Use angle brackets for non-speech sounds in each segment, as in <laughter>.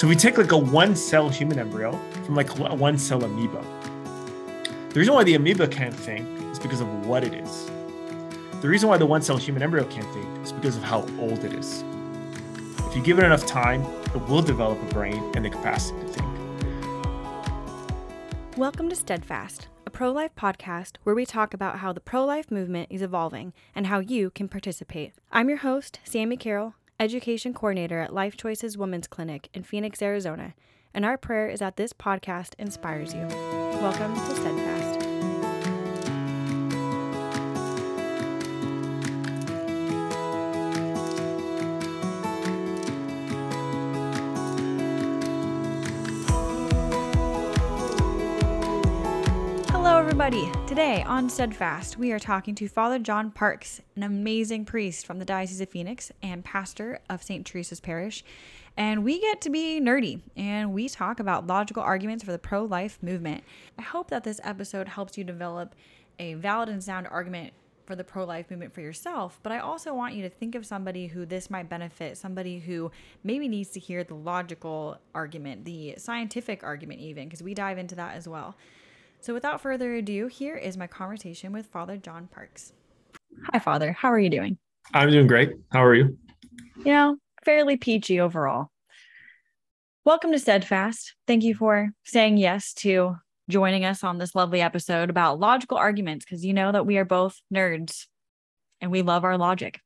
So we take like a one cell human embryo from like a one cell amoeba, the reason why the amoeba can't think is because of what it is. The reason why the one cell human embryo can't think is because of how old it is. If you give it enough time, it will develop a brain and the capacity to think. Welcome to Steadfast, a pro life podcast where we talk about how the pro life movement is evolving and how you can participate. I'm your host, Sammy Carroll, Education Coordinator at Life Choices Women's Clinic in Phoenix, Arizona, and our prayer is that this podcast inspires you. Welcome to Steadfast. Everybody. Today on Steadfast, we are talking to Father John Parks, an amazing priest from the Diocese of Phoenix and pastor of St. Teresa's Parish. And we get to be nerdy and we talk about logical arguments for the pro life movement. I hope that this episode helps you develop a valid and sound argument for the pro life movement for yourself, but I also want you to think of somebody who this might benefit, somebody who maybe needs to hear the logical argument, the scientific argument, even, because we dive into that as well. So, without further ado, here is my conversation with Father John Parks. Hi, Father. How are you doing? I'm doing great. How are you? You know, fairly peachy overall. Welcome to Steadfast. Thank you for saying yes to joining us on this lovely episode about logical arguments because you know that we are both nerds and we love our logic.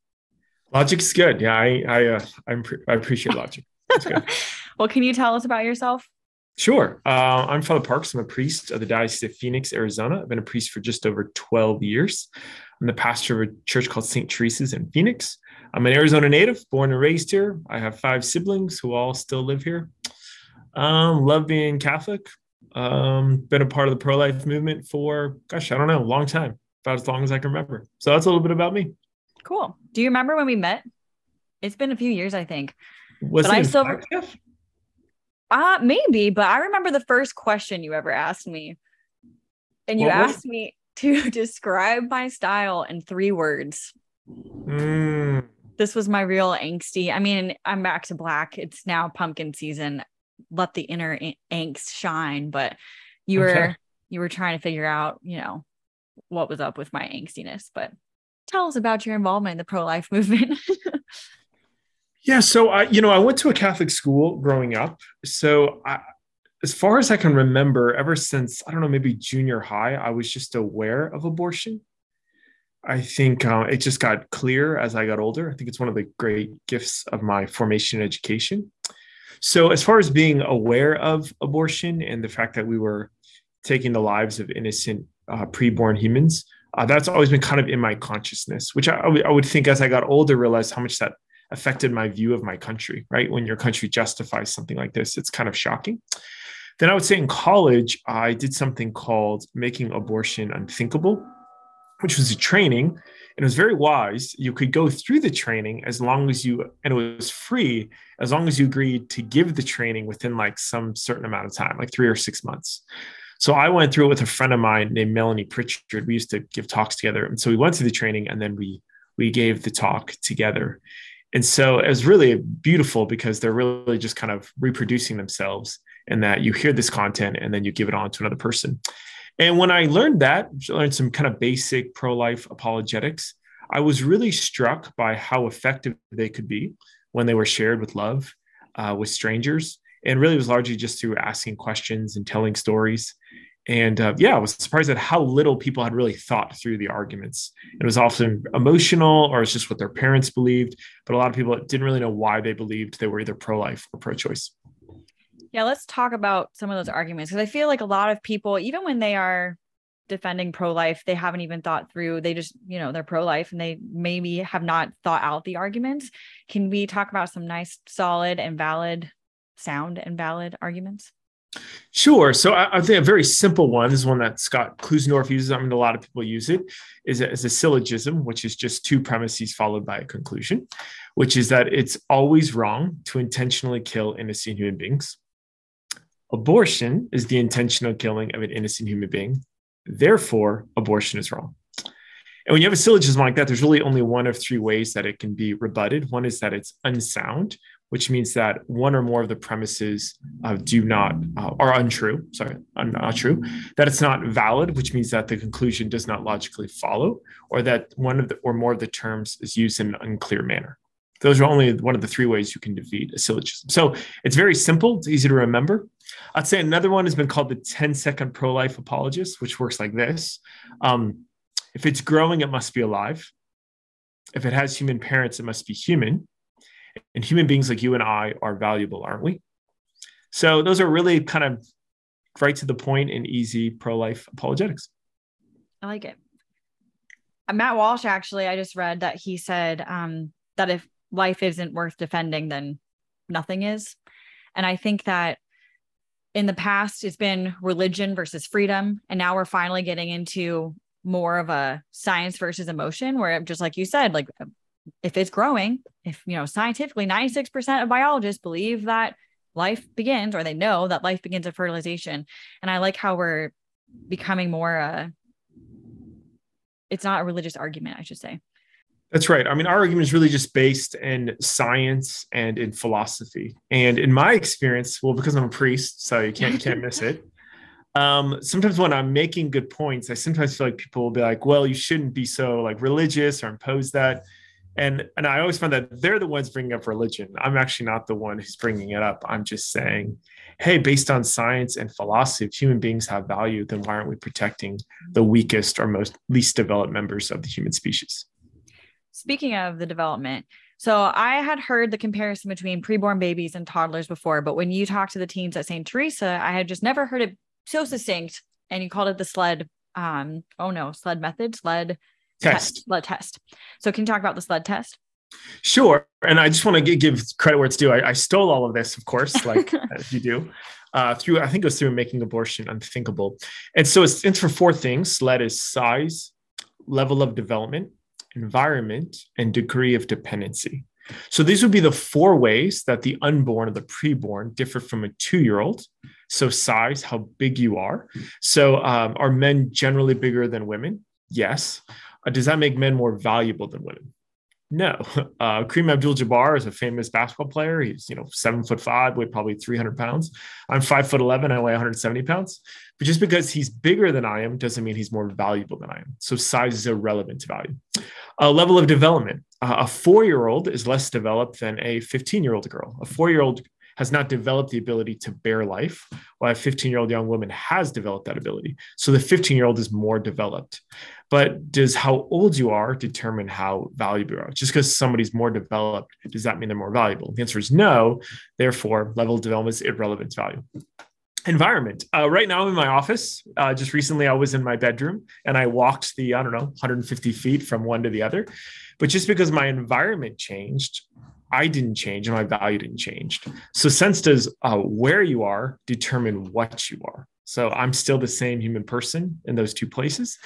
Logic's good. Yeah, I I uh, I'm pre- I appreciate logic. That's good. <laughs> well, can you tell us about yourself? Sure. Uh, I'm Father Parks. I'm a priest of the Diocese of Phoenix, Arizona. I've been a priest for just over 12 years. I'm the pastor of a church called St. Teresa's in Phoenix. I'm an Arizona native, born and raised here. I have five siblings who all still live here. Um, love being Catholic. Um, been a part of the pro life movement for, gosh, I don't know, a long time, about as long as I can remember. So that's a little bit about me. Cool. Do you remember when we met? It's been a few years, I think. Was but it I still, Flagstaff? Uh, maybe, but I remember the first question you ever asked me. And you What was asked me to <laughs> describe my style in three words. Mm, this was my real angsty. I mean, I'm back to black. It's now pumpkin season. Let the inner angst shine. But you were you were trying to figure out, you know, what was up with my angstiness. But tell us about your involvement in the pro life <laughs> movement. Yeah, so I, you know, I went to a Catholic school growing up. So I, as far as I can remember, ever since I don't know, maybe junior high, I was just aware of abortion. I think uh, it just got clear as I got older. I think it's one of the great gifts of my formation and education. So, as far as being aware of abortion and the fact that we were taking the lives of innocent uh, preborn humans, uh, that's always been kind of in my consciousness, which I, I would- I would think as I got older, realized how much that affected my view of my country, right? When your country justifies something like this, it's kind of shocking. Then I would say in college, I did something called Making Abortion Unthinkable, which was a training. And it was very wise. You could go through the training as long as you, and it was free, as long as you agreed to give the training within like some certain amount of time, like three or six months. So I went through it with a friend of mine named Melanie Pritchard. We used to give talks together. And so we went through the training and then we we gave the talk together. And so it was really beautiful because they're really just kind of reproducing themselves and that you hear this content and then you give it on to another person. And when I learned that, I learned some kind of basic pro life apologetics, I was really struck by how effective they could be when they were shared with love, uh, with strangers. And really, was largely just through asking questions and telling stories. And uh, yeah, I was surprised at how little people had really thought through the arguments. It was often emotional or it's just what their parents believed, but a lot of people didn't really know why they believed they were either pro life or pro choice. yeah, let's talk about some of those arguments because I feel like a lot of people, even when they are defending pro life, they haven't even thought through. They just, you know, they're pro life and they maybe have not thought out the arguments. Can we talk about some nice, solid, and valid, sound and valid arguments? Sure. So I, I think a very simple one this is one that Scott Klusendorf uses. I mean, a lot of people use it. Is a, is a syllogism, which is just two premises followed by a conclusion, which is that it's always wrong to intentionally kill innocent human beings. Abortion is the intentional killing of an innocent human being. Therefore, abortion is wrong. And when you have a syllogism like that, there's really only one of three ways that it can be rebutted. One is that it's unsound, which means that one or more of the premises uh, do not uh, are untrue. Sorry, are not true. That it's not valid, which means that the conclusion does not logically follow, or that one of the or more of the terms is used in an unclear manner. Those are only one of the three ways you can defeat a syllogism. So it's very simple. It's easy to remember. I'd say another one has been called the 10 second pro life apologist, which works like this. Um, if it's growing, it must be alive. If it has human parents, it must be human. And human beings like you and I are valuable, aren't we? So those are really kind of right to the point and easy pro life apologetics. I like it. Uh, Matt Walsh, actually, I just read that he said um, that if life isn't worth defending, then nothing is. And I think that in the past, it's been religion versus freedom. And now we're finally getting into more of a science versus emotion, where just like you said, like if it's growing, if you know, scientifically 96% of biologists believe that life begins, or they know that life begins at fertilization. And I like how we're becoming more uh it's not a religious argument, I should say. That's right. I mean, our argument is really just based in science and in philosophy. And in my experience, well, because I'm a priest, so you can't you can't miss it. <laughs> Um, sometimes when I'm making good points, I sometimes feel like people will be like, "Well, you shouldn't be so like religious or impose that." And and I always find that they're the ones bringing up religion. I'm actually not the one who's bringing it up. I'm just saying, hey, based on science and philosophy, if human beings have value, then why aren't we protecting the weakest or most least developed members of the human species? Speaking of the development, so I had heard the comparison between preborn babies and toddlers before, but when you talked to the teens at St. Teresa, I had just never heard it so succinct. And you called it the sled. Um, oh no, sled method, sled test, test sled test. So can you talk about the sled test? Sure. And I just want to give credit where it's due. I, I stole all of this, of course, like <laughs> you do, uh, through, I think it was through making abortion unthinkable. And so it's, for four things. SLED is size, level of development, environment, and degree of dependency. So these would be the four ways that the unborn or the preborn differ from a two-year-old. So size, how big you are. So um, are men generally bigger than women? Yes. Uh, does that make men more valuable than women? No. <laughs> Uh, Kareem Abdul-Jabbar is a famous basketball player. He's you know seven foot five, weighed probably 300 pounds. I'm five foot 11. I weigh 170 pounds. But just because he's bigger than I am doesn't mean he's more valuable than I am. So size is irrelevant to value. A level of development. Uh, a four year old is less developed than a 15 year old girl. A four year old has not developed the ability to bear life, while a 15 year old young woman has developed that ability. So the 15 year old is more developed. But does how old you are determine how valuable you are? Just because somebody's more developed, does that mean they're more valuable? The answer is no. Therefore, level of development is irrelevant to value environment. Uh, right now, I'm in my office. Uh, just recently, I was in my bedroom and I walked the, I don't know, 150 feet from one to the other. But just because my environment changed, I didn't change and my value didn't change. So, sense does uh, where you are determine what you are. So, I'm still the same human person in those two places.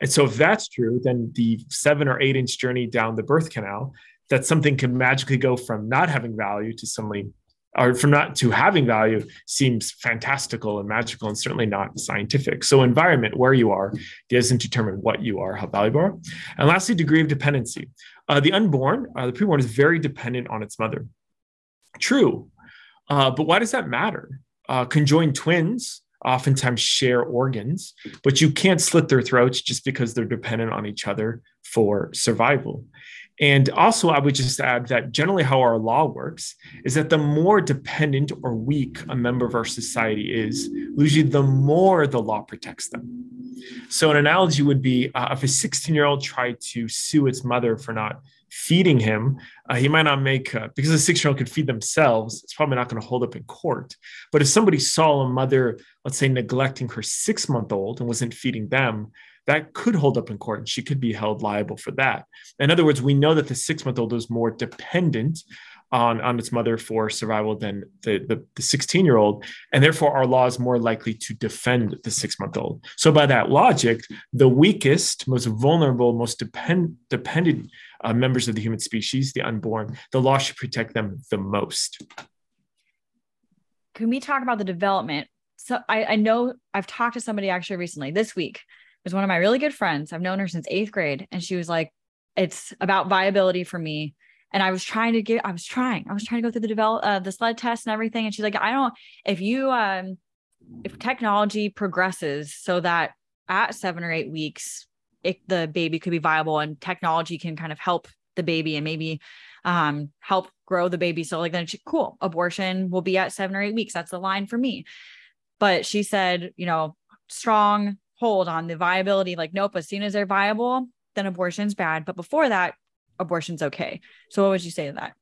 And so, if that's true, then the seven or eight inch journey down the birth canal, that something can magically go from not having value to suddenly or from not to having value seems fantastical and magical and certainly not scientific. So environment, where you are, doesn't determine what you are, how valuable are. And lastly, degree of dependency. Uh, the unborn, uh, the preborn is very dependent on its mother. True. Uh, but why does that matter? Uh, conjoined twins oftentimes share organs, but you can't slit their throats just because they're dependent on each other for survival. And also, I would just add that generally, how our law works is that the more dependent or weak a member of our society is, usually the more the law protects them. So, an analogy would be uh, if a 16 year old tried to sue its mother for not feeding him, uh, he might not make, uh, because a six year old could feed themselves, it's probably not going to hold up in court. But if somebody saw a mother, let's say, neglecting her six month old and wasn't feeding them, that could hold up in court and she could be held liable for that. In other words, we know that the six month old is more dependent on, on its mother for survival than the, the 16 year old. And therefore, our law is more likely to defend the six month old. So, by that logic, the weakest, most vulnerable, most depend, dependent uh, members of the human species, the unborn, the law should protect them the most. Can we talk about the development? So, I, I know I've talked to somebody actually recently this week was one of my really good friends. I've known her since eighth grade. And she was like, it's about viability for me. And I was trying to get, I was trying, I was trying to go through the develop, uh, the SLED test and everything. And she's like, I don't, if you, um, if technology progresses so that at seven or eight weeks, it, the baby could be viable and technology can kind of help the baby and maybe um, help grow the baby. So like then she, cool, abortion will be at seven or eight weeks. That's the line for me. But she said, you know, strong hold on the viability. Like, nope, as soon as they're viable, then abortion's bad. But before that, abortion's okay. So what would you say to that?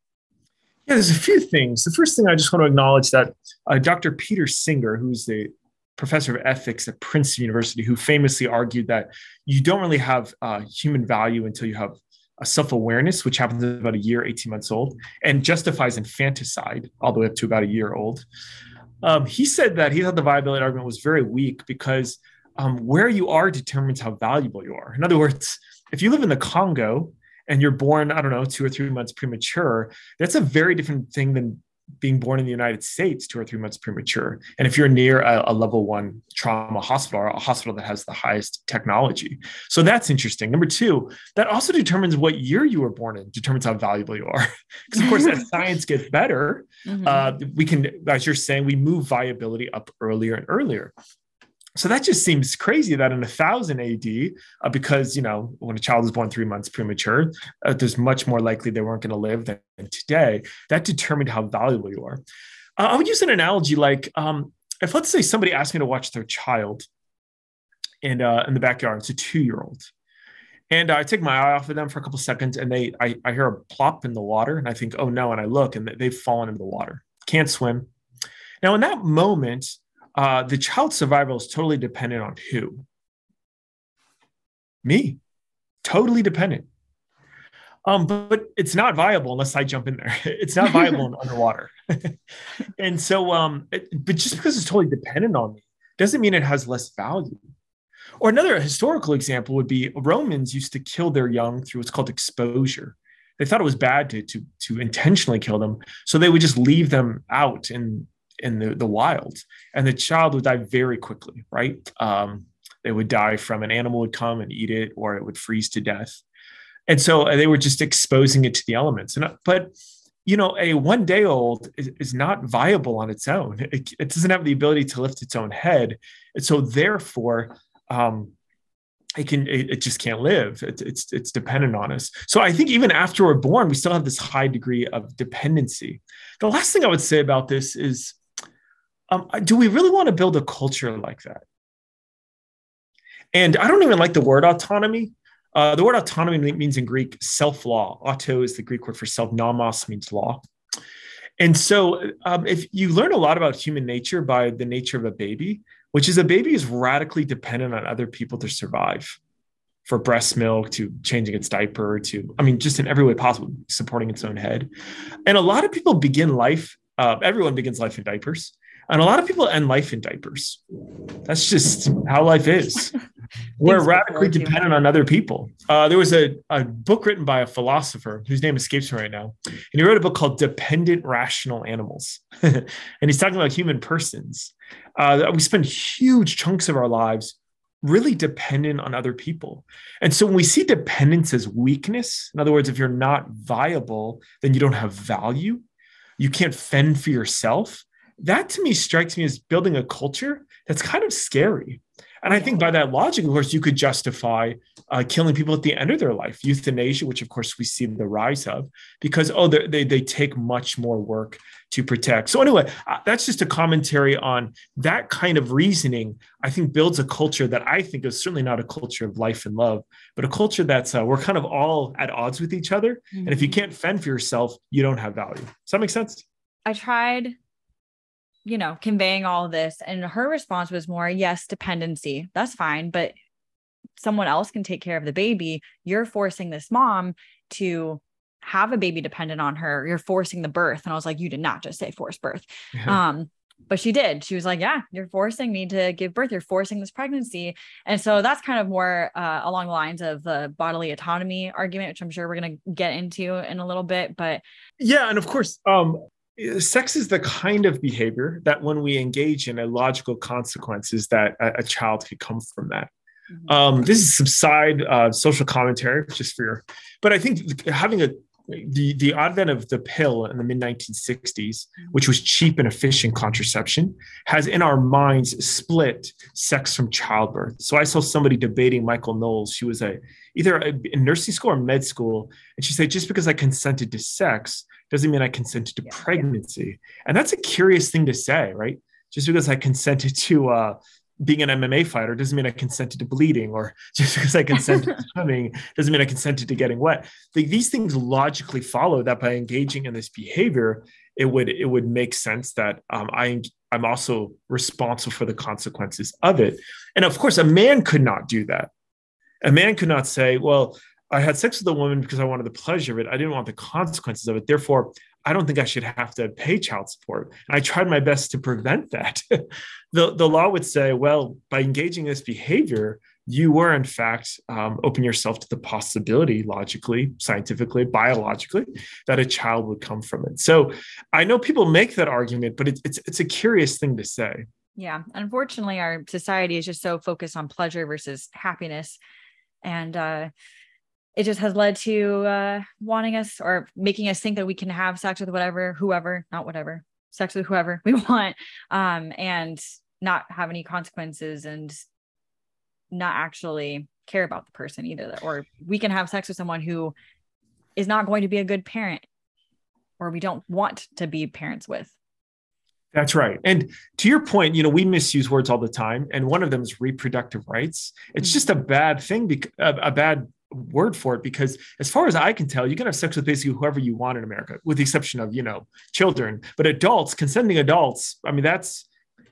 Yeah, there's a few things. The first thing I just want to acknowledge that uh, Dr. Peter Singer, who's the professor of ethics at Princeton University, who famously argued that you don't really have uh, human value until you have a self-awareness, which happens about a year, 18 months old, and justifies infanticide all the way up to about a year old. Um, he said that he thought the viability argument was very weak because um, where you are determines how valuable you are. In other words, if you live in the Congo and you're born, I don't know, two or three months premature, that's a very different thing than being born in the United States two or three months premature. And if you're near a, a, level one trauma hospital or a hospital that has the highest technology. So that's interesting. Number two, that also determines what year you were born in, determines how valuable you are. <laughs> Because, of course, as <laughs> science gets better, mm-hmm. uh, we can, as you're saying, we move viability up earlier and earlier so that just seems crazy that in 1000 AD, uh, because you know when a child is born three months premature, uh, there's much more likely they weren't going to live than today. That determined how valuable you are. Uh, I would use an analogy like um, if let's say somebody asked me to watch their child in uh, in the backyard, it's a two year old, and I take my eye off of them for a couple seconds, and they I, I hear a plop in the water, and I think oh no, and I look, and they've fallen into the water, can't swim. Now in that moment uh, the child survival is totally dependent on who? Me. Totally dependent. Um, but, but it's not viable unless I jump in there. <laughs> It's not viable in <laughs> underwater. <laughs> and so, um, it, but just because it's totally dependent on me doesn't mean it has less value. Or another historical example would be Romans used to kill their young through what's called exposure. They thought it was bad to, to, to intentionally kill them. So they would just leave them out in in the, the wild. And the child would die very quickly right? Um, they would die from an animal would come and eat it or it would freeze to death. And so uh, they were just exposing it to the elements. And uh, but you know a one day old is, is not viable on its own. It, it, doesn't have the ability to lift its own head. And so therefore um, it can it, it, just can't live. It, it's it's dependent on us. So i think even after we're born we still have this high degree of dependency. The last thing i would say about this is um, do we really want to build a culture like that? And I don't even like the word autonomy. Uh, the word autonomy means in Greek self law. Auto is the Greek word for self, nomos means law. And so, um, if you learn a lot about human nature by the nature of a baby, which is a baby is radically dependent on other people to survive, for breast milk to changing its diaper to, I mean, just in every way possible, supporting its own head. And a lot of people begin life, uh, everyone begins life in diapers. And a lot of people end life in diapers. That's just how life is. <laughs> We're radically dependent on other people. Uh, there was a, a book written by a philosopher whose name escapes me right now. And he wrote a book called Dependent Rational Animals. <laughs> and he's talking about human persons. Uh, we spend huge chunks of our lives really dependent on other people. And so when we see dependence as weakness, in other words, if you're not viable, then you don't have value, you can't fend for yourself that to me strikes me as building a culture that's kind of scary. And I think by that logic, of course, you could justify uh, killing people at the end of their life, euthanasia, which of course we see the rise of, because oh, they they take much more work to protect. So anyway, uh, that's just a commentary on that kind of reasoning. I think builds a culture that I think is certainly not a culture of life and love, but a culture that's uh, we're kind of all at odds with each other. Mm-hmm. And if you mm-hmm. can't fend for yourself, you don't have value. Does that make sense? I tried you know, conveying all this. And her response was more, yes, dependency. That's fine. But someone else can take care of the baby. You're forcing this mom to have a baby dependent on her. You're forcing the birth. And I was like, you did not just say force birth. Um, but she did. She was like, yeah, you're forcing me to give birth. You're forcing this pregnancy. And so that's kind of more uh, along the lines of the bodily autonomy argument, which I'm sure we're going to get into in a little bit. But yeah. And of course, um, sex is the kind of behavior that when we engage in a logical consequences that a, a child could come from that mm-hmm. um, this is some side uh, social commentary just for your but i think having a the the advent of the pill in the mid 1960s, which was cheap and efficient contraception, has in our minds split sex from childbirth. So I saw somebody debating Michael Knowles. She was a either a, in nursing school or med school, and she said just because I consented to sex doesn't mean I consented to yeah, pregnancy, and that's a curious thing to say, right? Just because I consented to uh, being an MMA fighter doesn't mean I consented to bleeding, or <laughs> just because I consented to <laughs> swimming doesn't mean I consented to getting wet. Like, these things logically follow that by engaging in this behavior, it would it would make sense that um, I I'm also responsible for the consequences of it. And of course, a man could not do that. A man could not say, "Well, I had sex with a woman because I wanted the pleasure of it. I didn't want the consequences of it. Therefore, I don't think I should have to pay child support. And I tried my best to prevent that. <laughs> the, the law would say, well, by engaging this behavior, you were in fact um, open yourself to the possibility logically scientifically biologically that a child would come from it so i know people make that argument but it's, it's, it's a curious thing to say yeah unfortunately our society is just so focused on pleasure versus happiness and uh it just has led to uh, wanting us or making us think that we can have sex with whatever, whoever, not whatever, sex with whoever <laughs> we want, um, and not have any consequences and not actually care about the person either. Or we can have sex with someone who is not going to be a good parent or we don't want to be parents with. That's right. And to your point, you know, we misuse words all the time. And one of them is reproductive rights. It's mm-hmm. just a bad thing, a bad word for it because as far as i can tell you can have sex with basically whoever you want in america with the exception of you know children. But adults consenting adults i mean that's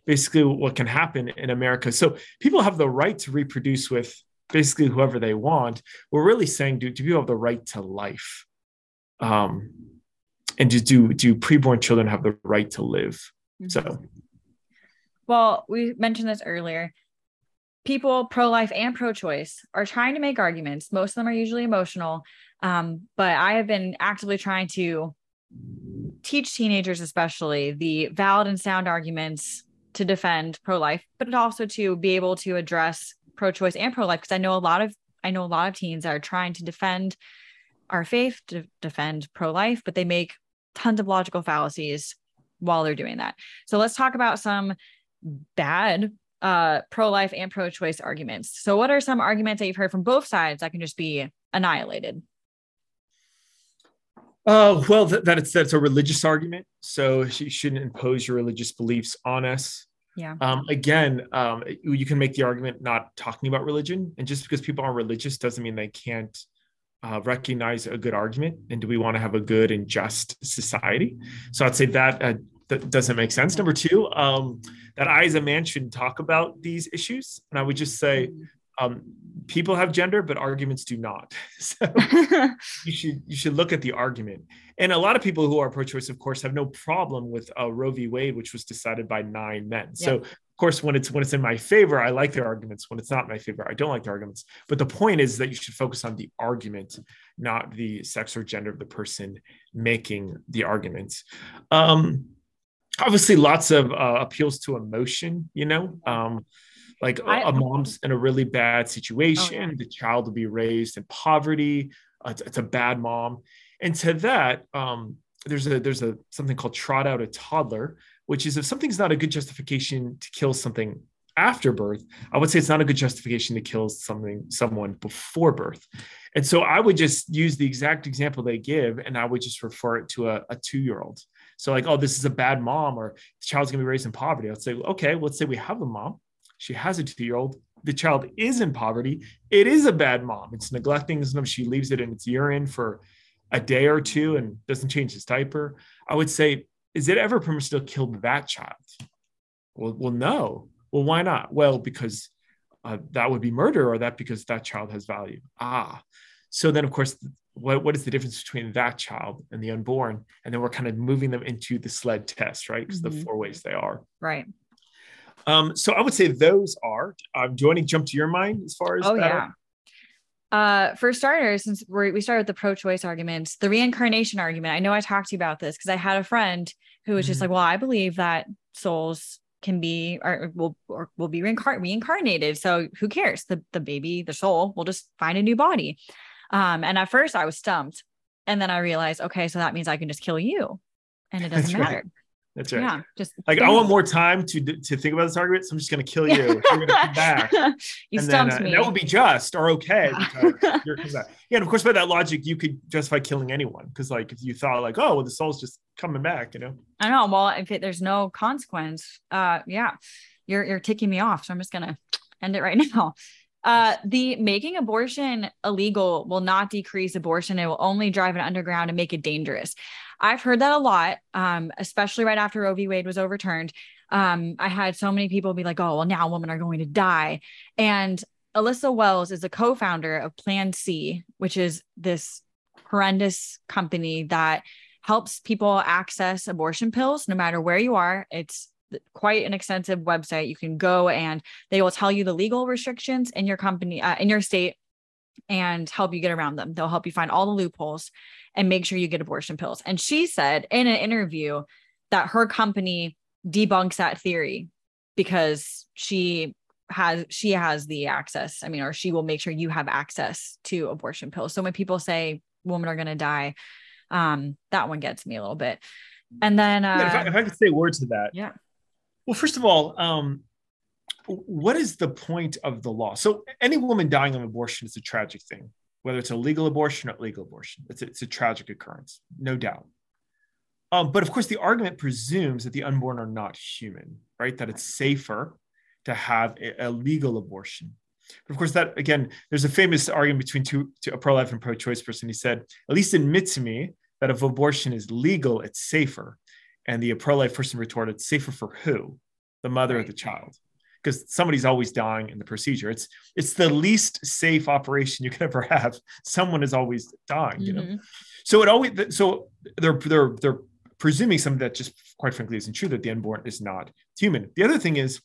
basically what can happen in america. So people have the right to reproduce with basically whoever they want. We're really saying do, do people have the right to life? Um and do do, do preborn children have the right to live? Mm-hmm. so well we mentioned this earlier people pro-life and pro-choice are trying to make arguments. Most of them are usually emotional. Um, but i have been actively trying to teach teenagers especially the valid and sound arguments to defend pro-life but also to be able to address pro-choice and pro-life because i know a lot of i know a lot of teens are trying to defend our faith to defend pro-life but they make tons of logical fallacies while they're doing that. So let's talk about some bad uh, pro life and pro choice arguments. So, what are some arguments that you've heard from both sides that can just be annihilated? Uh, well, th- that it's that's a religious argument. So you shouldn't impose your religious beliefs on us. Yeah. Um, again, um, you can make the argument not talking about religion, and just because people aren't religious doesn't mean they can't uh, recognize a good argument. And do we want to have a good and just society? So I'd say that uh, that doesn't make sense. Number two, um, that I as a man shouldn't talk about these issues. And I would just say, mm-hmm. um, people have gender, but arguments do not. <laughs> so <laughs> you should you should look at the argument. And a lot of people who are pro-choice, of course, have no problem with uh, Roe v. Wade, which was decided by nine men. So of course, when it's when it's in my favor, I like their arguments. When it's not my favor, I don't like the arguments. But the point is that you should focus on the argument, not the sex or gender of the person making the arguments. Um, obviously lots of uh, appeals to emotion you know? Um, like a, a, mom's in a really bad situation oh, the child will be raised in poverty uh, it's, it's, a bad mom. And to that um, there's a there's a something called trot out a toddler which is if something's not a good justification to kill something after birth i would say it's not a good justification to kill something someone before birth. And so i would just use the exact example they give and i would just refer it to a, a two-year-old so like, oh, this is a bad mom, or the child's gonna be raised in poverty. I'd say, okay, let's say we have a mom. She has a two-year-old. The child is in poverty. It is a bad mom. It's neglecting him. She leaves it in its urine for a day or two and doesn't change his diaper. I would say, is it ever permissible to kill that child? Well, well, no. Well, why not? Well, because uh, that would be murder, or that because that child has value. Ah, so then of course what, what is the difference between that child and the unborn and then we're kind of moving them into the sled test right because mm-hmm. the four ways they are right um, so i would say those are um, do you want to jump to your mind as far as oh yeah uh, for starters, since we we started with the pro-choice arguments, the reincarnation argument. I know I talked to you about this because I had a friend who was mm-hmm. just like, "Well, I believe that souls can be or will or will be reincar- reincarnated. So who cares? The the baby, the soul will just find a new body." Um, and at first I was stumped. And then I realized, okay, so that means I can just kill you and it <laughs> doesn't That's matter. right. That's right. Yeah. Just Like I want more time to to think about this argument, so I'm just going to kill you. You're going to come <laughs> back. you and then, stumped uh, me. that would be just or okay Yeah. <laughs> you're. Yeah, and of course, by that logic, you could justify killing anyone because, like, if you thought like, oh, well, the soul's just coming back, you know. I know. Well, if it, there's no consequence, uh, yeah, you're you're ticking me off. So I'm just gonna end it right now. Uh, the making abortion illegal will not decrease abortion. It will only drive it underground and make it dangerous. I've heard that a lot, um, especially right after Roe v. Wade was overturned. Um, I had so many people be like, "Oh, well, now women are going to die," and Elisa Wells is a co-founder of Plan C, which is this horrendous company that helps people access abortion pills no matter where you are. It's quite an extensive website. You can go and they will tell you the legal restrictions in your company, uh, in your state, and help you get around them. They'll help you find all the loopholes and make sure you get abortion pills. And she said in an interview that her company debunks that theory because she has she has the access i mean or she will make sure you have access to abortion pills so when people say women are going to die um that one gets me a little bit and then uh Yeah, if, I, if I could say a word to that, yeah well, first of all, um, what is the point of the law? So, any woman dying of abortion is a tragic thing, whether it's a legal abortion or illegal abortion. It's a, it's a tragic occurrence, no doubt. Um, but of course, the argument presumes that the unborn are not human, right? That it's safer to have a, a legal abortion. But of course, that again, there's a famous argument between two, two a pro-life and pro-choice person. He said, "At least admit to me that if abortion is legal, it's safer." And the pro-life person retorted, "Safer for who? The mother or the child?" Because somebody's always dying in the procedure. It's it's the least safe operation you can <laughs> ever have. Someone is always dying. You know. Mhm. So it always so they're they're they're presuming something that just quite frankly isn't true that the unborn is not human. The other thing is,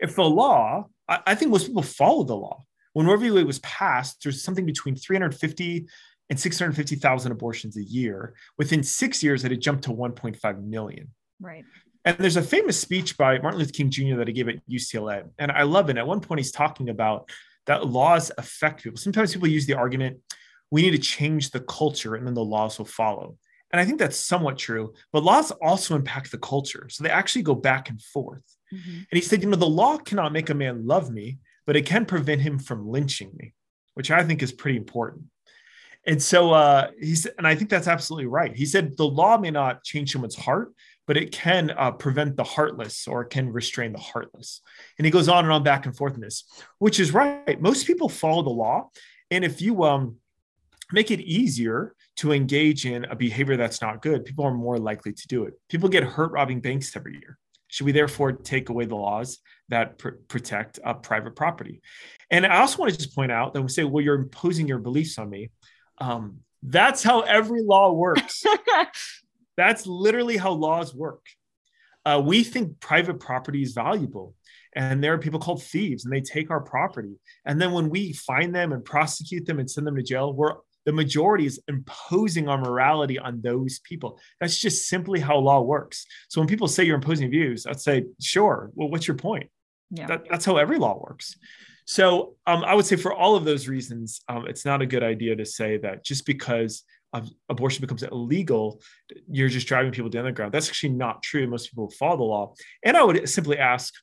if the law, I, I think most people follow the law. When Roe v. Wade was passed, there's something between 350 and 650,000 abortions a year. Within six years, it had jumped to 1.5 million. right And there's a famous speech by Martin Luther King Jr. that he gave at UCLA. And I love it. At one point, he's talking about that laws affect people. Sometimes people use the argument, we need to change the culture and then the laws will follow. And I think that's somewhat true, but laws also impact the culture. So they actually go back and forth. Mhm. And he said, you know, the law cannot make a man love me, but it can prevent him from lynching me, which I think is pretty important. And so uh, he said, and I think that's absolutely right. He said the law may not change someone's heart, but it can uh, prevent the heartless or can restrain the heartless. And he goes on and on back and forth in this, which is right. Most people follow the law. And if you um, make it easier to engage in a behavior that's not good, people are more likely to do it. People get hurt robbing banks every year. Should we therefore take away the laws that pr- protect uh, private property? And I also want to just point out that we say, well, you're imposing your beliefs on me. Um, that's how every law works. <laughs> That's literally how laws work. Uh, we think private property is valuable, and there are people called thieves, and they take our property. And then when we find them and prosecute them and send them to jail, we're the majority is imposing our morality on those people. That's just simply how law works. So when people say you're imposing views, I'd say, sure. Well, what's your point? yeah That, that's how every law works. So um, I would say for all of those reasons, um, it's not a good idea to say that just because um, abortion becomes illegal, you're just driving people down the ground. That's actually not true. Most people follow the law. And I would simply ask,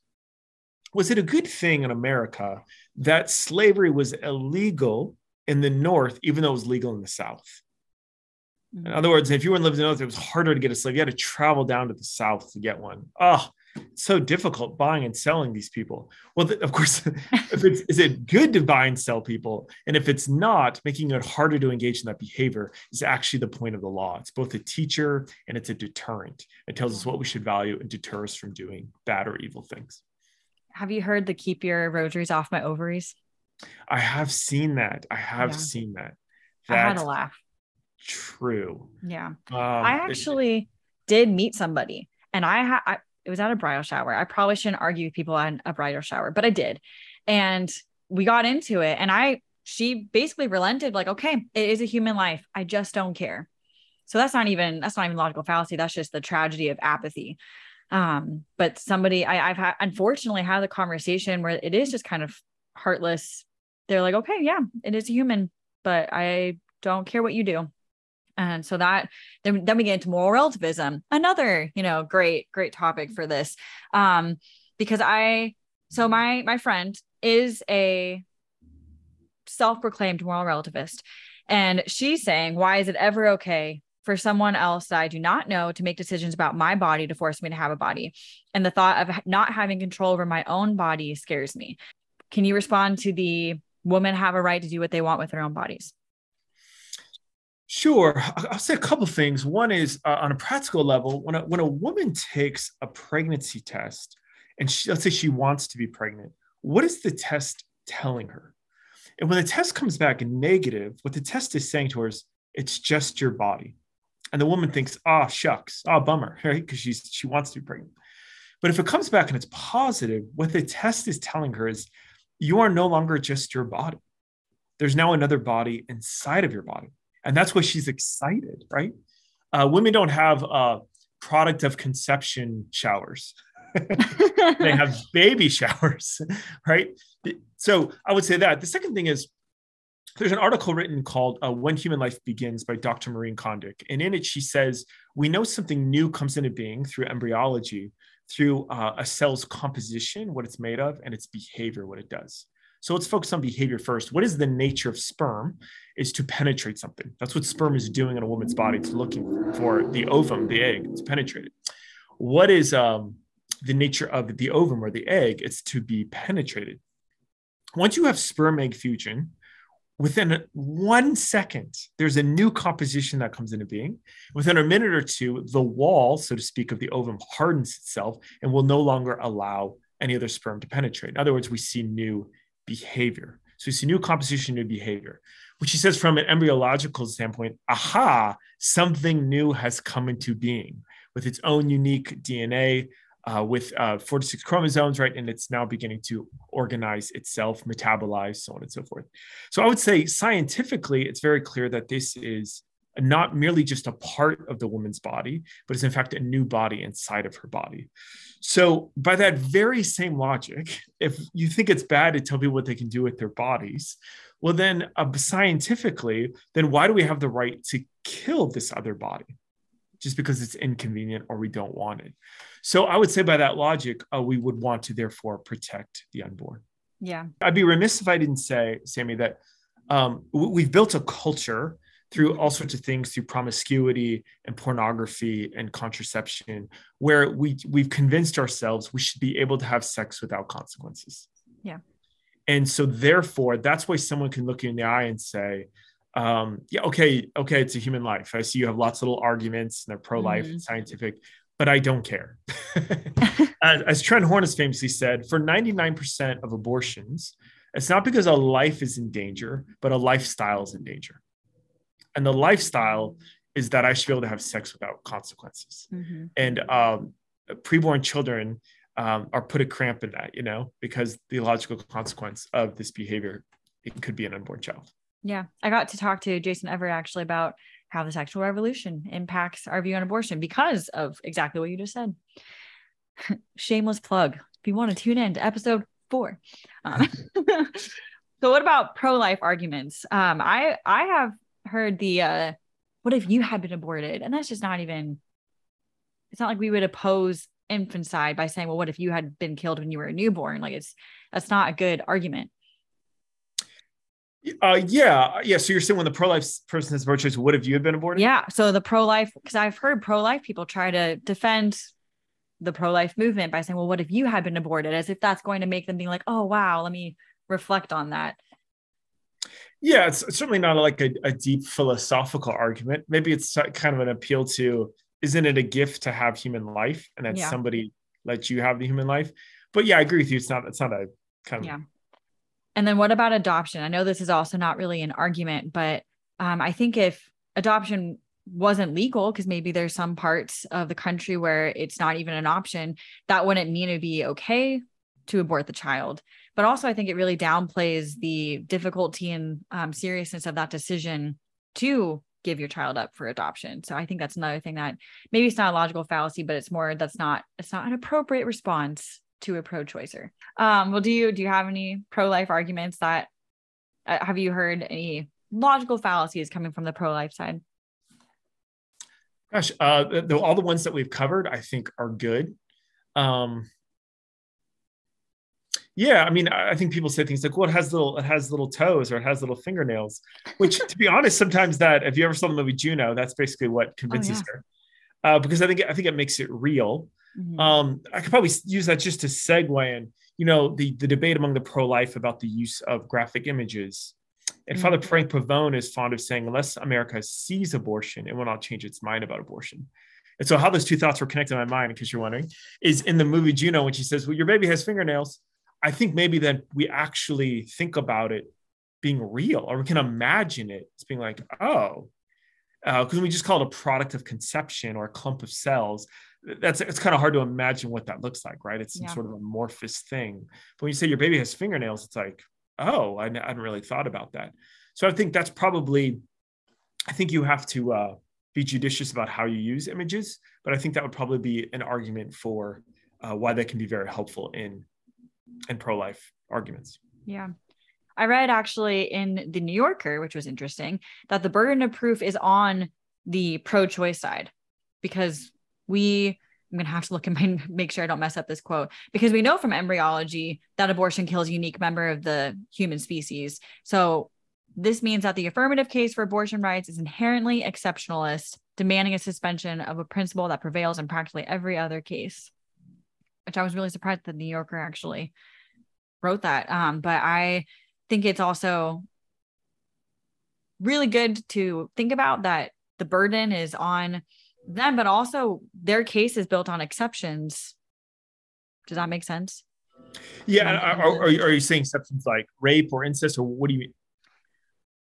was it a good thing in America that slavery was illegal in the North, even though it was legal in the South? In other words, if you were in living in the North, it was harder to get a slave. You had to travel down to the South to get one. Oh, so difficult buying and selling these people. Well, th- of course, <laughs> if it's is it good to buy and sell people, and if it's not, making it harder to engage in that behavior is actually the point of the law. It's both a teacher and it's a deterrent. It tells us what we should value and deter us from doing bad or evil things. have you heard the keep your rosaries off my ovaries I have seen that. I have Yeah. seen that. i had a laugh true. yeah Um, I it- actually did meet somebody, and I had I, it was at a bridal shower. I probably shouldn't argue with people at a bridal shower, but I did, and we got into it, and I she basically relented, like, okay, it is a human life. I just don't care. So that's not even that's not even logical fallacy. That's just the tragedy of apathy. Um, but somebody I, I've had unfortunately had the conversation where it is just kind of heartless. They're like, okay, yeah, it is a human, but I don't care what you do. And so that then, then we get into moral relativism, another, you know, great, great topic for this. Um, because I so my my friend is a self-proclaimed moral relativist. And she's saying, why is it ever okay for someone else that I do not know to make decisions about my body to force me to have a body? And the thought of not having control over my own body scares me. Can you respond to the women have a right to do what they want with their own bodies? Sure. I'll say a couple things. One is uh, on a practical level, when a, when a woman takes a pregnancy test and she, let's say she wants to be pregnant, what is the test telling her? And when the test comes back negative, what the test is saying to her is, it's just your body. And the woman thinks, oh, shucks, oh, bummer, <laughs> right? Because she's she wants to be pregnant. But if it comes back and it's positive, what the test is telling her is, you are no longer just your body. There's now another body inside of your body. And that's why she's excited, right? Uh, women don't have a product of conception showers. <laughs> they have <laughs> baby showers, right? So I would say that. The second thing is there's an article written called uh, When Human Life Begins by Dr. Maureen Condic. And in it, she says, We know something new comes into being through embryology, through uh, a cell's composition, what it's made of, and its behavior, what it does. So let's focus on behavior first. What is the nature of sperm? Is to penetrate something. That's what sperm is doing in a woman's body. It's looking for the ovum, the egg, to penetrated. What is um, the nature of the ovum or the egg? It's to be penetrated. Once you have sperm egg fusion, within one second, there's a new composition that comes into being. Within a minute or two, the wall, so to speak, of the ovum hardens itself and will no longer allow any other sperm to penetrate. In other words, we see new behavior. So it's a new composition, new behavior, which he says from an embryological standpoint, aha, something new has come into being with its own unique DNA, uh, with uh, 46 chromosomes, right? And it's now beginning to organize itself, metabolize, so on and so forth. So I would say scientifically, it's very clear that this is not merely just a part of the woman's body, but is in fact a new body inside of her body. So, by that very same logic, if you think it's bad to tell people what they can do with their bodies, well, then uh, scientifically, then why do we have the right to kill this other body? Just because it's inconvenient or we don't want it. So, I would say by that logic, uh, we would want to therefore protect the unborn. Yeah. I'd be remiss if I didn't say, Sammy, that um, we've built a culture through all sorts of things through promiscuity and pornography and contraception where we we've convinced ourselves we should be able to have sex without consequences. Yeah. And so therefore that's why someone can look you in the eye and say um, yeah okay okay it's a human life. I see you have lots of little arguments and they're pro-life mm-hmm. and scientific but i don't care. <laughs> As, as trent horn has famously said for 99% of abortions it's not because a life is in danger but a lifestyle is in danger and the lifestyle is that I should be able to have sex without consequences. Mm-hmm. And um, preborn children um, are put a cramp in that, you know, because the logical consequence of this behavior it could be an unborn child. Yeah, I got to talk to Jason Evert actually about how the sexual revolution impacts our view on abortion because of exactly what you just said. <laughs> Shameless plug. If you want to tune in to episode four. Um, <laughs> so, what about pro-life arguments? Um, I I have heard the uh what if you had been aborted? And that's just not even it's not like we would oppose infanticide by saying, well, what if you had been killed when you were a newborn? Like it's that's not a good argument. Uh, yeah, yeah. So you're saying when the pro-life person has aborted, choice, what if you had been aborted? Yeah. So the pro-life, because I've heard pro-life people try to defend the pro-life movement by saying, well, what if you had been aborted? As if that's going to make them be like, oh wow, let me reflect on that yeah it's, certainly not like a, a, deep philosophical argument. Maybe it's kind of an appeal to isn't it a gift to have human life and that yeah. somebody lets you have the human life? But yeah i agree with you. It's not it's not a kind of yeah. And then what about adoption? I know this is also not really an argument but um, i think if adoption wasn't legal because maybe there's some parts of the country where it's not even an option that wouldn't mean it'd be okay to abort the child but also I think it really downplays the difficulty and um, seriousness of that decision to give your child up for adoption. So I think that's another thing that maybe it's not a logical fallacy, but it's more that's not it's not an appropriate response to a pro-choicer. Um, well, do you do you have any pro-life arguments that uh, have you heard any logical fallacies coming from the pro-life side? Gosh, uh, the, all the ones that we've covered, I think, are good. Um, yeah, I mean, I think people say things like, "Well, it has little, it has little toes, or it has little fingernails." Which, to be honest, sometimes that if you ever saw the movie Juno, that's basically what convinces oh, yeah. her, uh, because I think I think it makes it real. Mm-hmm. Um, I could probably use that just to segue in, you know, the the debate among the pro life about the use of graphic images. And mm-hmm. Father Frank Pavone is fond of saying, unless America sees abortion, it will not change its mind about abortion. And so, how those two thoughts were connected in my mind, in case you're wondering, is in the movie Juno when she says, "Well, your baby has fingernails." I think maybe that we actually think about it being real, or we can imagine it as being like, oh, because uh, we just call it a product of conception or a clump of cells. That's it's kind of hard to imagine what that looks like, right? It's some yeah. sort of amorphous thing. But when you say your baby has fingernails, it's like, oh, I, I hadn't really thought about that. So I think that's probably, I think you have to uh, be judicious about how you use images, but I think that would probably be an argument for uh, why that can be very helpful in and pro-life arguments. Yeah. I read actually in the New Yorker, which was interesting, that the burden of proof is on the pro-choice side because we I'm going to have to look my <laughs> make sure I don't mess up this quote because we know from embryology that abortion kills a unique member of the human species. So this means that the affirmative case for abortion rights is inherently exceptionalist, demanding a suspension of a principle that prevails in practically every other case which I was really surprised that the New Yorker actually wrote that. Um, but I think it's also really good to think about that the burden is on them, but also their case is built on exceptions. Does that make sense? Yeah. Are, are, are, you saying exceptions like rape or incest, or what do you mean?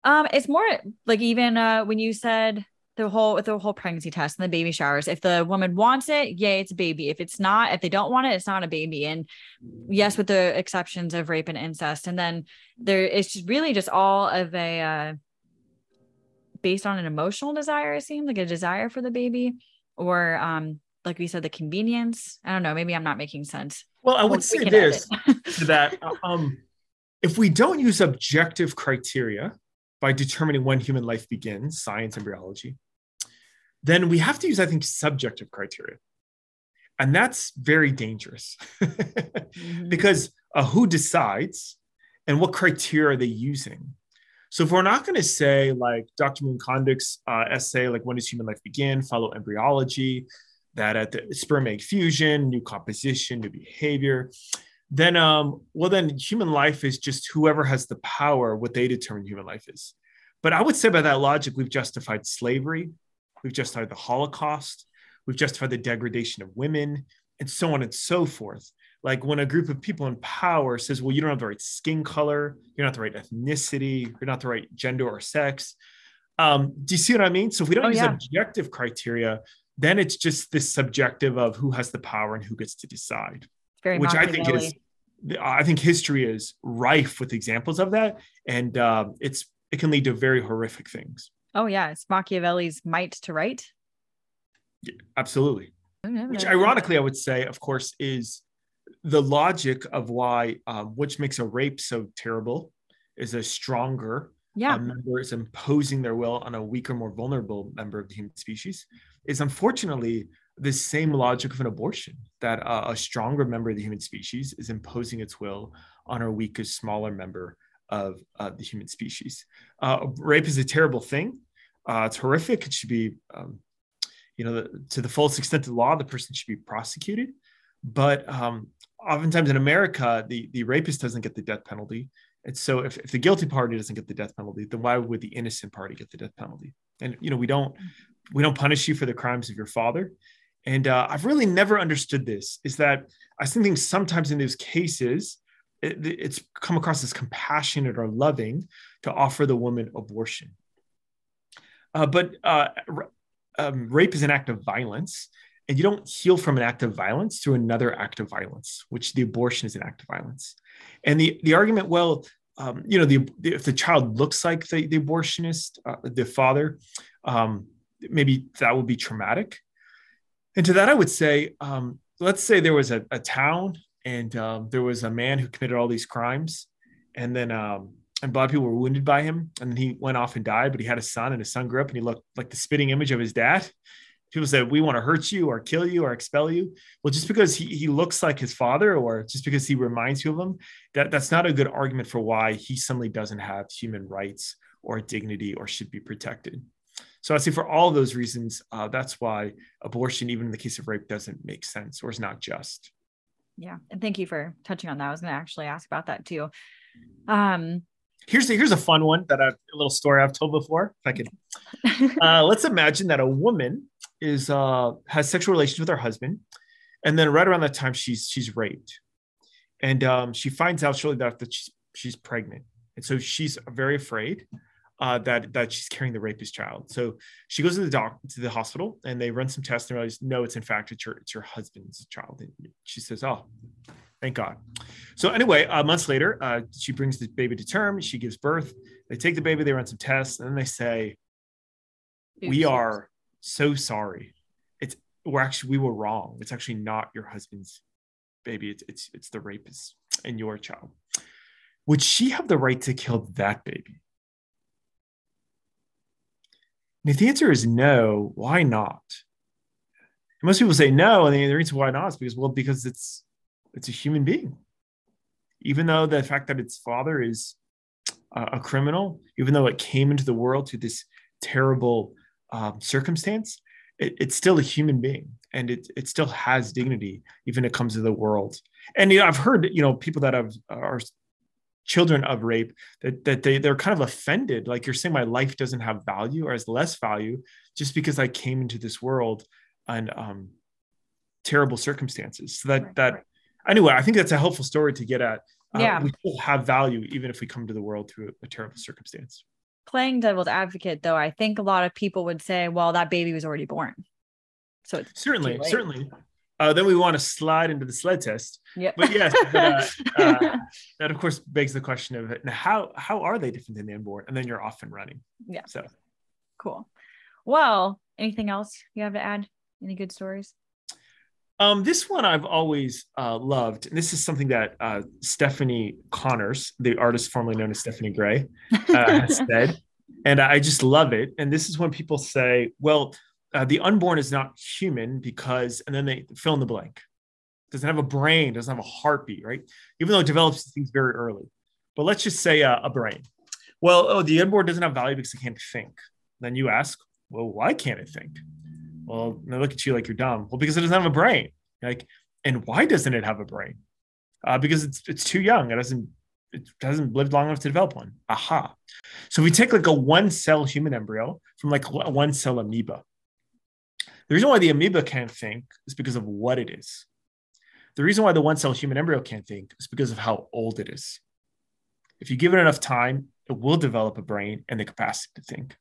Um, it's more like even uh, when you said the whole the whole pregnancy test and the baby showers. If the woman wants it, yay, it's a baby. If it's not, if they don't want it, it's not a baby. And yes, with the exceptions of rape and incest. And then there it's really just all of a uh, based on an emotional desire, it seems like a desire for the baby, or um, like we said, the convenience. I don't know. Maybe I'm not making sense. Well, I would say this that um, if we don't use objective criteria by determining when human life begins, science, embryology, then we have to use, I think, subjective criteria. And that's very dangerous mm-hmm. <laughs> because uh, who decides and what criteria are they using? So if we're not going to say like Dr. Maureen Condic's uh, essay, like when does human life begin, follow embryology, that at the sperm egg fusion, new composition, new behavior, then um, well then human life is just whoever has the power, what they determine human life is. But I would say by that logic, we've justified slavery, We've justified the Holocaust. We've justified the degradation of women and so on and so forth. Like when a group of people in power says, well, you don't have the right skin color, you're not the right ethnicity, you're not the right gender or sex. Um, do you see what I mean? So if we don't oh, use yeah. objective criteria, then it's just this subjective of who has the power and who gets to decide. which I think is I think history is rife with examples of that, and uh, it's it can lead to very horrific things. Oh yeah, it's Machiavelli's might to right. Yeah, absolutely. Which ironically, I would say, of course, is the logic of why, um, which makes a rape so terrible, is a stronger yeah. member is imposing their will on a weaker, more vulnerable member of the human species. Is unfortunately the same logic of an abortion that uh, a stronger member of the human species is imposing its will on a weaker, smaller member of uh, the human species. Uh, rape is a terrible thing. Uh, it's horrific. It should be, um, you know, the, to the fullest extent of the law, the person should be prosecuted. But um, oftentimes in America, the, the rapist doesn't get the death penalty. And so if, if the guilty party doesn't get the death penalty, then why would the innocent party get the death penalty? And, you know, we don't, we don't punish you for the crimes of your father. And uh, I've really never understood this is that I think sometimes in those cases, it, it's come across as compassionate or loving to offer the woman abortion. Uh, but uh, um, rape is an act of violence, and you don't heal from an act of violence through another act of violence, which the abortion is an act of violence. And the the argument, well, um, you know, the, the, if the child looks like the, the abortionist, uh, the father, um, maybe that would be traumatic. And to that, I would say, um, let's say there was a, a town and um, there was a man who committed all these crimes, and then um, and a lot of people were wounded by him. And then he went off and died, but he had a son, and his son grew up and he looked like the spitting image of his dad. people said, we want to hurt you or kill you or expel you well just because he, he looks like his father or just because he reminds you of him that that's not a good argument for why he suddenly doesn't have human rights or dignity or should be protected so i say for all those reasons uh, that's why abortion even in the case of rape doesn't make sense or is not just yeah and thank you for touching on that i was going to actually ask about that too um here's a, here's a fun one that I've, a little story I've told before. If I could, <laughs> uh, let's imagine that a woman is uh, has sexual relations with her husband, and then right around that time she's she's raped, and um, she finds out shortly that she's she's pregnant, and so she's very afraid uh, that that she's carrying the rapist child. So she goes to the doc to the hospital, and they run some tests and realize no, it's in fact it's your it's your husband's child. And she says, "Oh, thank God." So anyway, uh, months later, uh, she brings the baby to term. She gives birth. They take the baby. They run some tests, and then they say, "We are so sorry. It's we're actually we were wrong. It's actually not your husband's baby. It's it's it's the rapist and your child. Would she have the right to kill that baby? And if the answer is no, why not? And most people say no, and the reason why not is because well, because it's it's a human being. Even though the fact that its father is a criminal, even though it came into the world through this terrible um, circumstance, it, it's still a human being and it, it still has dignity, even it comes to the world. And you know, I've heard, you know, people that have are children of rape that, that they, they're kind of offended. Like you're saying, my life doesn't have value or has less value just because I came into this world on um, terrible circumstances. So that, right, that, right. Anyway, I think that's a helpful story to get at. Uh, yeah. We still have value even if we come to the world through a, terrible circumstance. Playing devil's advocate though i think a lot of people would say well that baby was already born. So it's certainly certainly. Uh, then we want to slide into the SLED test. Yeah. But yes but, uh, <laughs> uh, that of course begs the question of how how are they different than the unborn? And then you're off and running. Yeah. So. Cool. Well anything else you have to add? Any good stories um, this one I've always uh, loved, and this is something that uh, Stephanie Connors, the artist formerly known as Stephanie Gray, uh, has <laughs> said, and I just love it. And this is when people say, "Well, uh, the unborn is not human because," and then they fill in the blank. Doesn't have a brain, doesn't have a heartbeat, right? Even though it develops things very early. But let's just say uh, a brain. Well, oh, the unborn doesn't have value because it can't think. Then you ask, well, why can't it think? Well, they look at you like you're dumb. Well, because it doesn't have a brain. Like, and why doesn't it have a brain? Uh, because it's it's too young. It doesn't it hasn't lived long enough to develop one. Aha. So we take like a one cell human embryo from like a one cell amoeba. The reason why the amoeba can't think is because of what it is. The reason why the one cell human embryo can't think is because of how old it is. If you give it enough time, it will develop a brain and the capacity to think.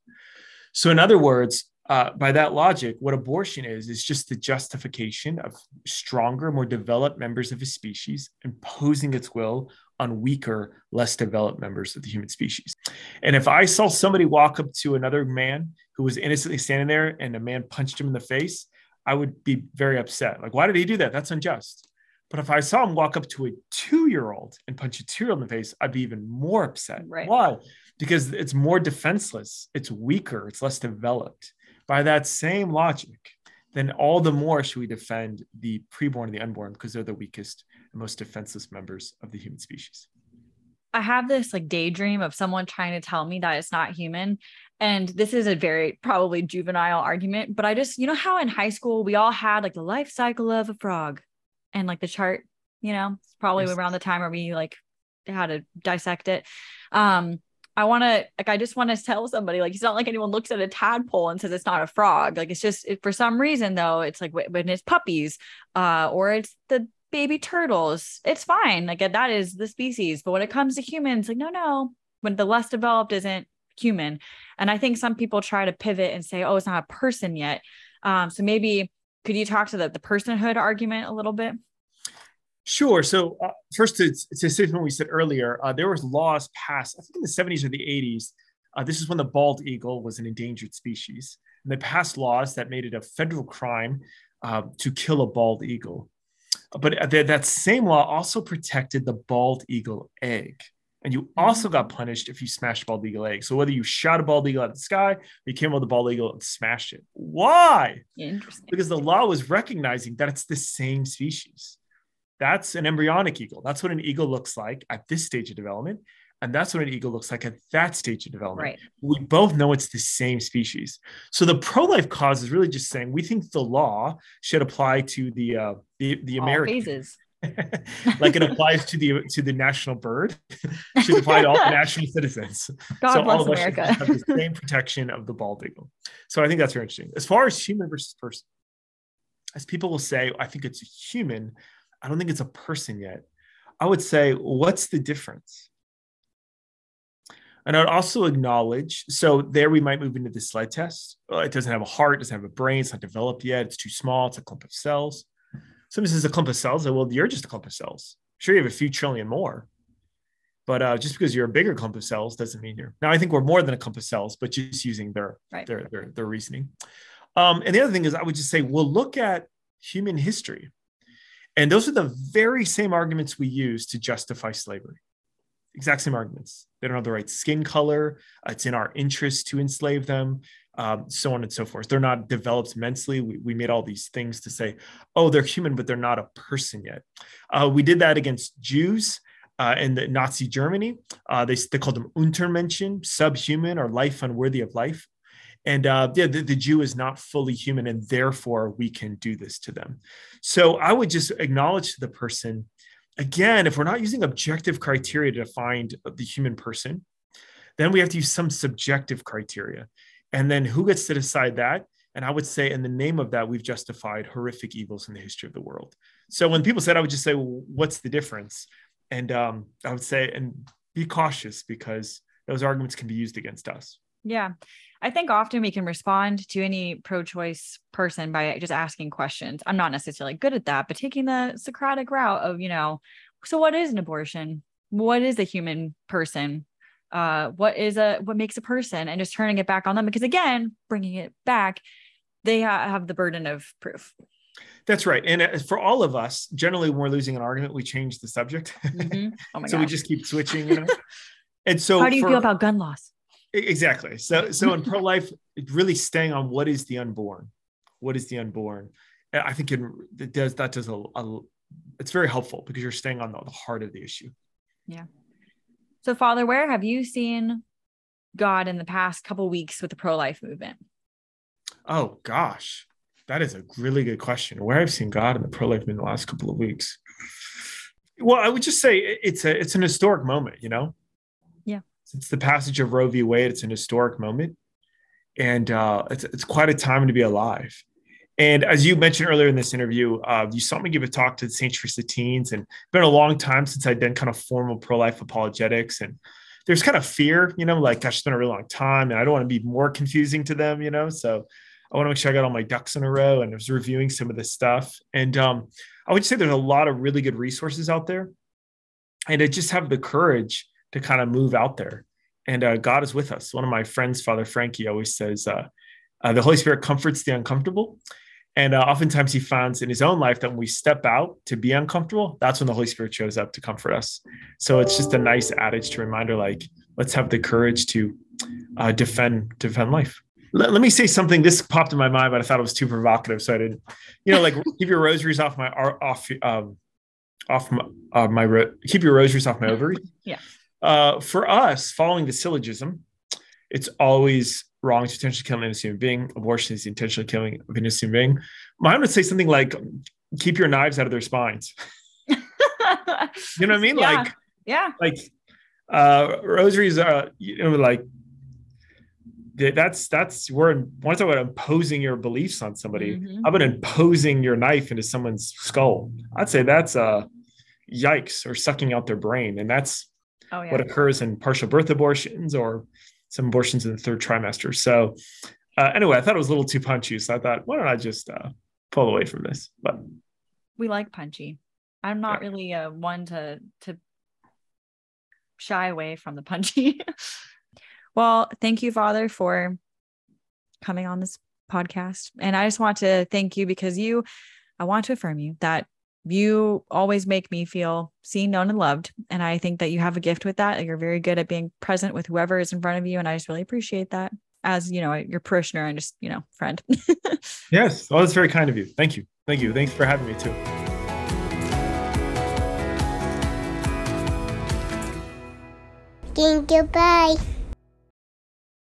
So, in other words, uh, by that logic, what abortion is, is just the justification of stronger, more developed members of a species imposing its will on weaker, less developed members of the human species. And if I saw somebody walk up to another man who was innocently standing there and a man punched him in the face, I would be very upset. Like, why did he do that? That's unjust. But if I saw him walk up to a two year old and punch a two year old in the face, I'd be even more upset. Right. Why? Because it's more defenseless, it's weaker, it's less developed. By that same logic, then all the more should we defend the preborn and the unborn because they're the weakest and most defenseless members of the human species. I have this like daydream of someone trying to tell me that it's not human. And this is a very probably juvenile argument, but I just, you know, how in high school we all had like the life cycle of a frog and like the chart, you know, it's probably yes. around the time where we like had to dissect it. Um, I want to like I just want to tell somebody like it's not like anyone looks at a tadpole and says it's not a frog. Like it's just it, for some reason though it's like when it's puppies, uh, or it's the baby turtles. It's fine. Like that is the species. But when it comes to humans, like no, no. When the less developed isn't human, and I think some people try to pivot and say, oh, it's not a person yet. Um, so maybe could you talk to the the personhood argument a little bit? Sure. So uh, first, to, to say what we said earlier, uh, there was laws passed, I think in the 70s or the 80s. Uh, this is when the bald eagle was an endangered species. And they passed laws that made it a federal crime uh, to kill a bald eagle. But th- that same law also protected the bald eagle egg. And you also got punished if you smashed a bald eagle egg. So whether you shot a bald eagle out of the sky, or you came with a bald eagle and smashed it. Why? Interesting. Because the law was recognizing that it's the same species. That's an embryonic eagle. That's what an eagle looks like at this stage of development. And that's what an eagle looks like at that stage of development. Right. We both know it's the same species. So the pro-life cause is really just saying we think the law should apply to the uh, the, the American, phases. <laughs> like it applies to the to the national bird, <laughs> should apply to all <laughs> national citizens. God so bless all of us America. have the same protection of the bald eagle. So I think that's very interesting. As far as human versus person, as people will say, I think it's a human. I don't think it's a person yet. I would say, what's the difference? And I'd also acknowledge, so there we might move into the SLED test. It doesn't have a heart, doesn't have a brain, it's not developed yet, it's too small, it's a clump of cells. Somebody says a clump of cells, well, you're just a clump of cells. Sure, you have a few trillion more. But uh, just because you're a bigger clump of cells doesn't mean you're. Now, I think we're more than a clump of cells, but just using their Right. their, their their reasoning. Um, and the other thing is, I would just say we'll look at human history, and those are the very same arguments we use to justify slavery. Exact same arguments. They don't have the right skin color. Uh, it's in our interest to enslave them, um, so on and so forth. They're not developed mentally. We, we made all these things to say, oh, they're human, but they're not a person yet. Uh, we did that against Jews uh, in the Nazi Germany. Uh, they, they called them Untermenschen, subhuman or life unworthy of life. And uh, yeah, the, the Jew is not fully human, and therefore we can do this to them. So I would just acknowledge to the person, again, if we're not using objective criteria to find the human person, then we have to use some subjective criteria. And then who gets to decide that? And I would say, in the name of that, we've justified horrific evils in the history of the world. So when people said, I would just say, well, what's the difference? And um, I would say, and be cautious because those arguments can be used against us. Yeah. I think often we can respond to any pro choice person by just asking questions. I'm not necessarily good at that, but taking the Socratic route of, you know, so what is an abortion? What is a human person? Uh, what is a what makes a person and just turning it back on them because again bringing it back they ha- have the burden of proof That's right. And uh, for all of us, generally, when we're losing an argument, we change the subject. Mhm. oh my <laughs> so we just keep switching, you know. <laughs> And so, how do you for- feel about gun laws exactly? So, <laughs> so in pro life, really staying on what is the unborn, what is the unborn. I think it, it does that does a, a it's very helpful because you're staying on the, the heart of the issue. Yeah. So father where have you seen god in the past couple weeks with the pro-life movement Oh gosh, that is a really good question. Where I've seen God in the pro life in the last couple of weeks. Well, I would just say it's a it's an historic moment, you know. Since the passage of Roe v. Wade, it's an historic moment, and uh, it's it's quite a time to be alive. And as you mentioned earlier in this interview, uh, you saw me give a talk to the St. Teresa teens, and it's been a long time since I'd done kind of formal pro life apologetics, and there's kind of fear, you know, like gosh, it's been a really long time, and I don't want to be more confusing to them, you know. So I want to make sure I got all my ducks in a row, and I was reviewing some of this stuff. And um, I would say there's a lot of really good resources out there, and to just have the courage to kind of move out there. And uh, God is with us. One of my friends, Father Frankie, always says, uh, uh, "The Holy Spirit comforts the uncomfortable." And uh, oftentimes he finds in his own life that when we step out to be uncomfortable, that's when the Holy Spirit shows up to comfort us. So it's just a nice adage to reminder, like, let's have the courage to uh, defend defend life. Let, me say something. This popped in my mind, but I thought it was too provocative, so I didn't. You know, like <laughs> keep your rosaries off my off um, off my, uh, my ro- keep your rosaries off my ovaries. Yeah. Uh, for us, following the syllogism, it's always wrong to intentionally kill an innocent human being. Abortion is the intentional killing of an innocent human being. Mine would say something like, "Keep your knives out of their spines." <laughs> You know what I mean? <laughs> Yeah. Like, yeah like uh rosaries are you know like that's that's we're once I'm about imposing your beliefs on somebody Mhm. how about imposing your knife into someone's skull i'd say that's uh yikes or sucking out their brain and that's oh yeah what occurs in partial birth abortions or some abortions in the third trimester so uh, anyway i thought it was a little too punchy so i thought why don't i just uh pull away from this but we like punchy. I'm not Yeah. really uh, one to to shy away from the punchy. <laughs> well, thank you, Father, for coming on this podcast. And I just want to thank you because you, I want to affirm you that you always make me feel seen, known, and loved. And I think that you have a gift with that. You're very good at being present with whoever is in front of you. And I just really appreciate that as, you know, your parishioner and just, you know, friend. <laughs> yes. Well, that's very kind of you. Thank you. Thank you. Thanks for having me too. Thank you. Bye.